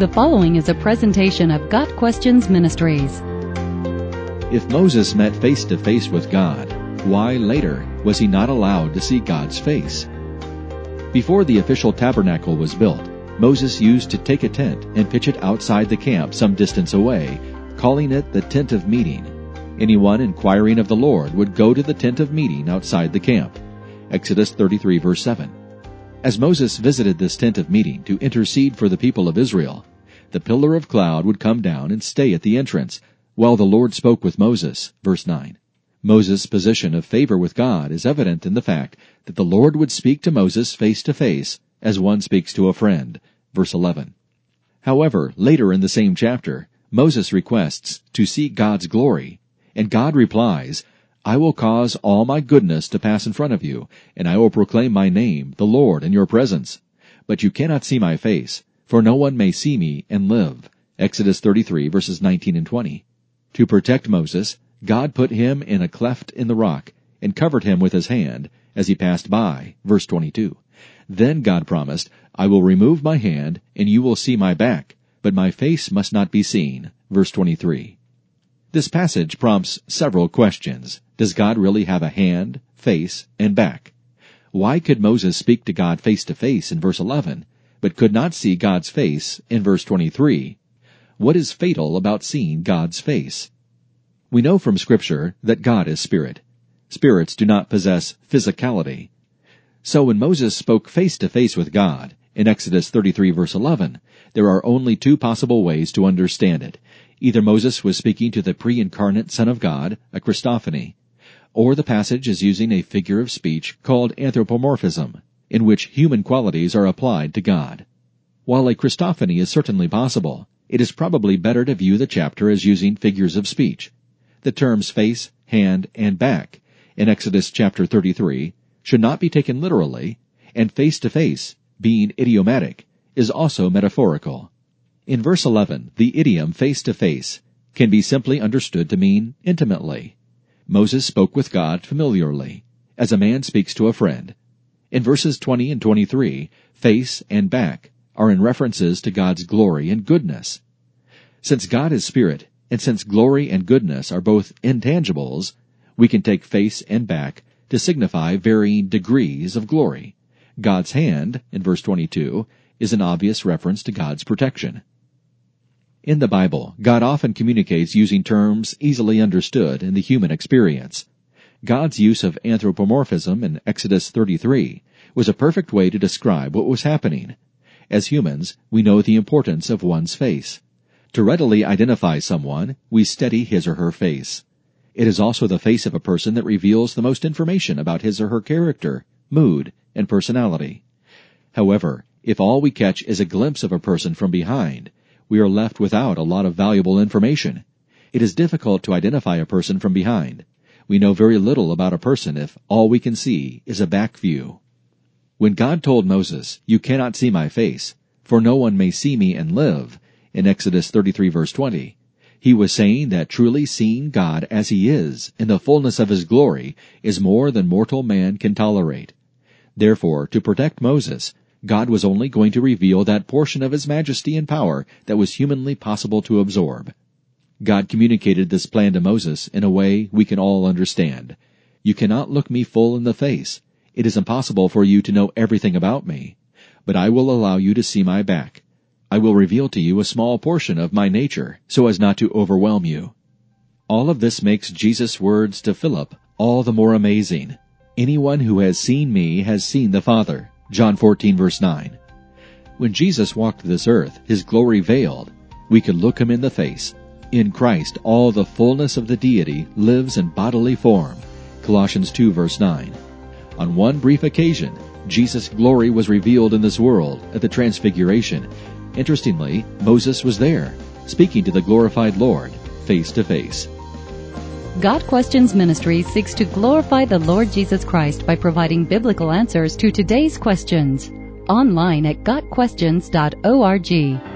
The following is a presentation of Got Questions Ministries. If Moses met face to face with God, why later was he not allowed to see God's face? Before the official tabernacle was built, Moses used to take a tent and pitch it outside the camp some distance away, calling it the tent of meeting. Anyone inquiring of the Lord would go to the tent of meeting outside the camp. Exodus 33 verse 7. As Moses visited this tent of meeting to intercede for the people of Israel, the pillar of cloud would come down and stay at the entrance, while the Lord spoke with Moses. Verse 9. Moses' position of favor with God is evident in the fact that the Lord would speak to Moses face to face as one speaks to a friend. Verse 11. However, later in the same chapter, Moses requests to see God's glory, and God replies, I will cause all my goodness to pass in front of you, and I will proclaim my name, the Lord, in your presence. But you cannot see my face, for no one may see me and live. Exodus 33 verses 19 and 20. To protect Moses, God put him in a cleft in the rock and covered him with his hand as he passed by. Verse 22. Then God promised, I will remove my hand and you will see my back, but my face must not be seen. Verse 23. This passage prompts several questions. Does God really have a hand, face, and back? Why could Moses speak to God face to face in verse 11, but could not see God's face in verse 23? What is fatal about seeing God's face? We know from Scripture that God is spirit. Spirits do not possess physicality. So when Moses spoke face to face with God, in Exodus 33 verse 11, there are only two possible ways to understand it. Either Moses was speaking to the pre-incarnate Son of God, a Christophany, or the passage is using a figure of speech called anthropomorphism, in which human qualities are applied to God. While a Christophany is certainly possible, it is probably better to view the chapter as using figures of speech the terms face, hand, and back in Exodus chapter 33 should not be taken literally, and face to face, being idiomatic, is also metaphorical. In verse 11, the idiom face to face can be simply understood to mean intimately. Moses spoke with God familiarly, as a man speaks to a friend. In verses 20 and 23, face and back are in references to God's glory and goodness. Since God is spirit, and since glory and goodness are both intangibles, we can take face and back to signify varying degrees of glory. God's hand, in verse 22, is an obvious reference to God's protection. In the Bible, God often communicates using terms easily understood in the human experience. God's use of anthropomorphism in Exodus 33 was a perfect way to describe what was happening. As humans, we know the importance of one's face. To readily identify someone, we study his or her face. It is also the face of a person that reveals the most information about his or her character, mood, and personality. However, if all we catch is a glimpse of a person from behind, we are left without a lot of valuable information. It is difficult to identify a person from behind. We know very little about a person if all we can see is a back view. When God told Moses, You cannot see my face, for no one may see me and live, in Exodus 33 verse 20. He was saying that truly seeing God as He is, in the fullness of His glory, is more than mortal man can tolerate. Therefore, to protect Moses, God was only going to reveal that portion of His majesty and power that was humanly possible to absorb. God communicated this plan to Moses in a way we can all understand. You cannot look me full in the face. It is impossible for you to know everything about me. But I will allow you to see my back. I will reveal to you a small portion of my nature, so as not to overwhelm you. All of this makes Jesus' words to Philip all the more amazing. Anyone who has seen me has seen the Father. John 14 verse 9. When Jesus walked this earth, his glory veiled. We could look him in the face. In Christ, all the fullness of the deity lives in bodily form. Colossians 2 verse 9. On one brief occasion, Jesus' glory was revealed in this world at the Transfiguration, Interestingly, Moses was there, speaking to the glorified Lord, face to face. Got Questions Ministry seeks to glorify the Lord Jesus Christ by providing biblical answers to today's questions. Online at GotQuestions.org.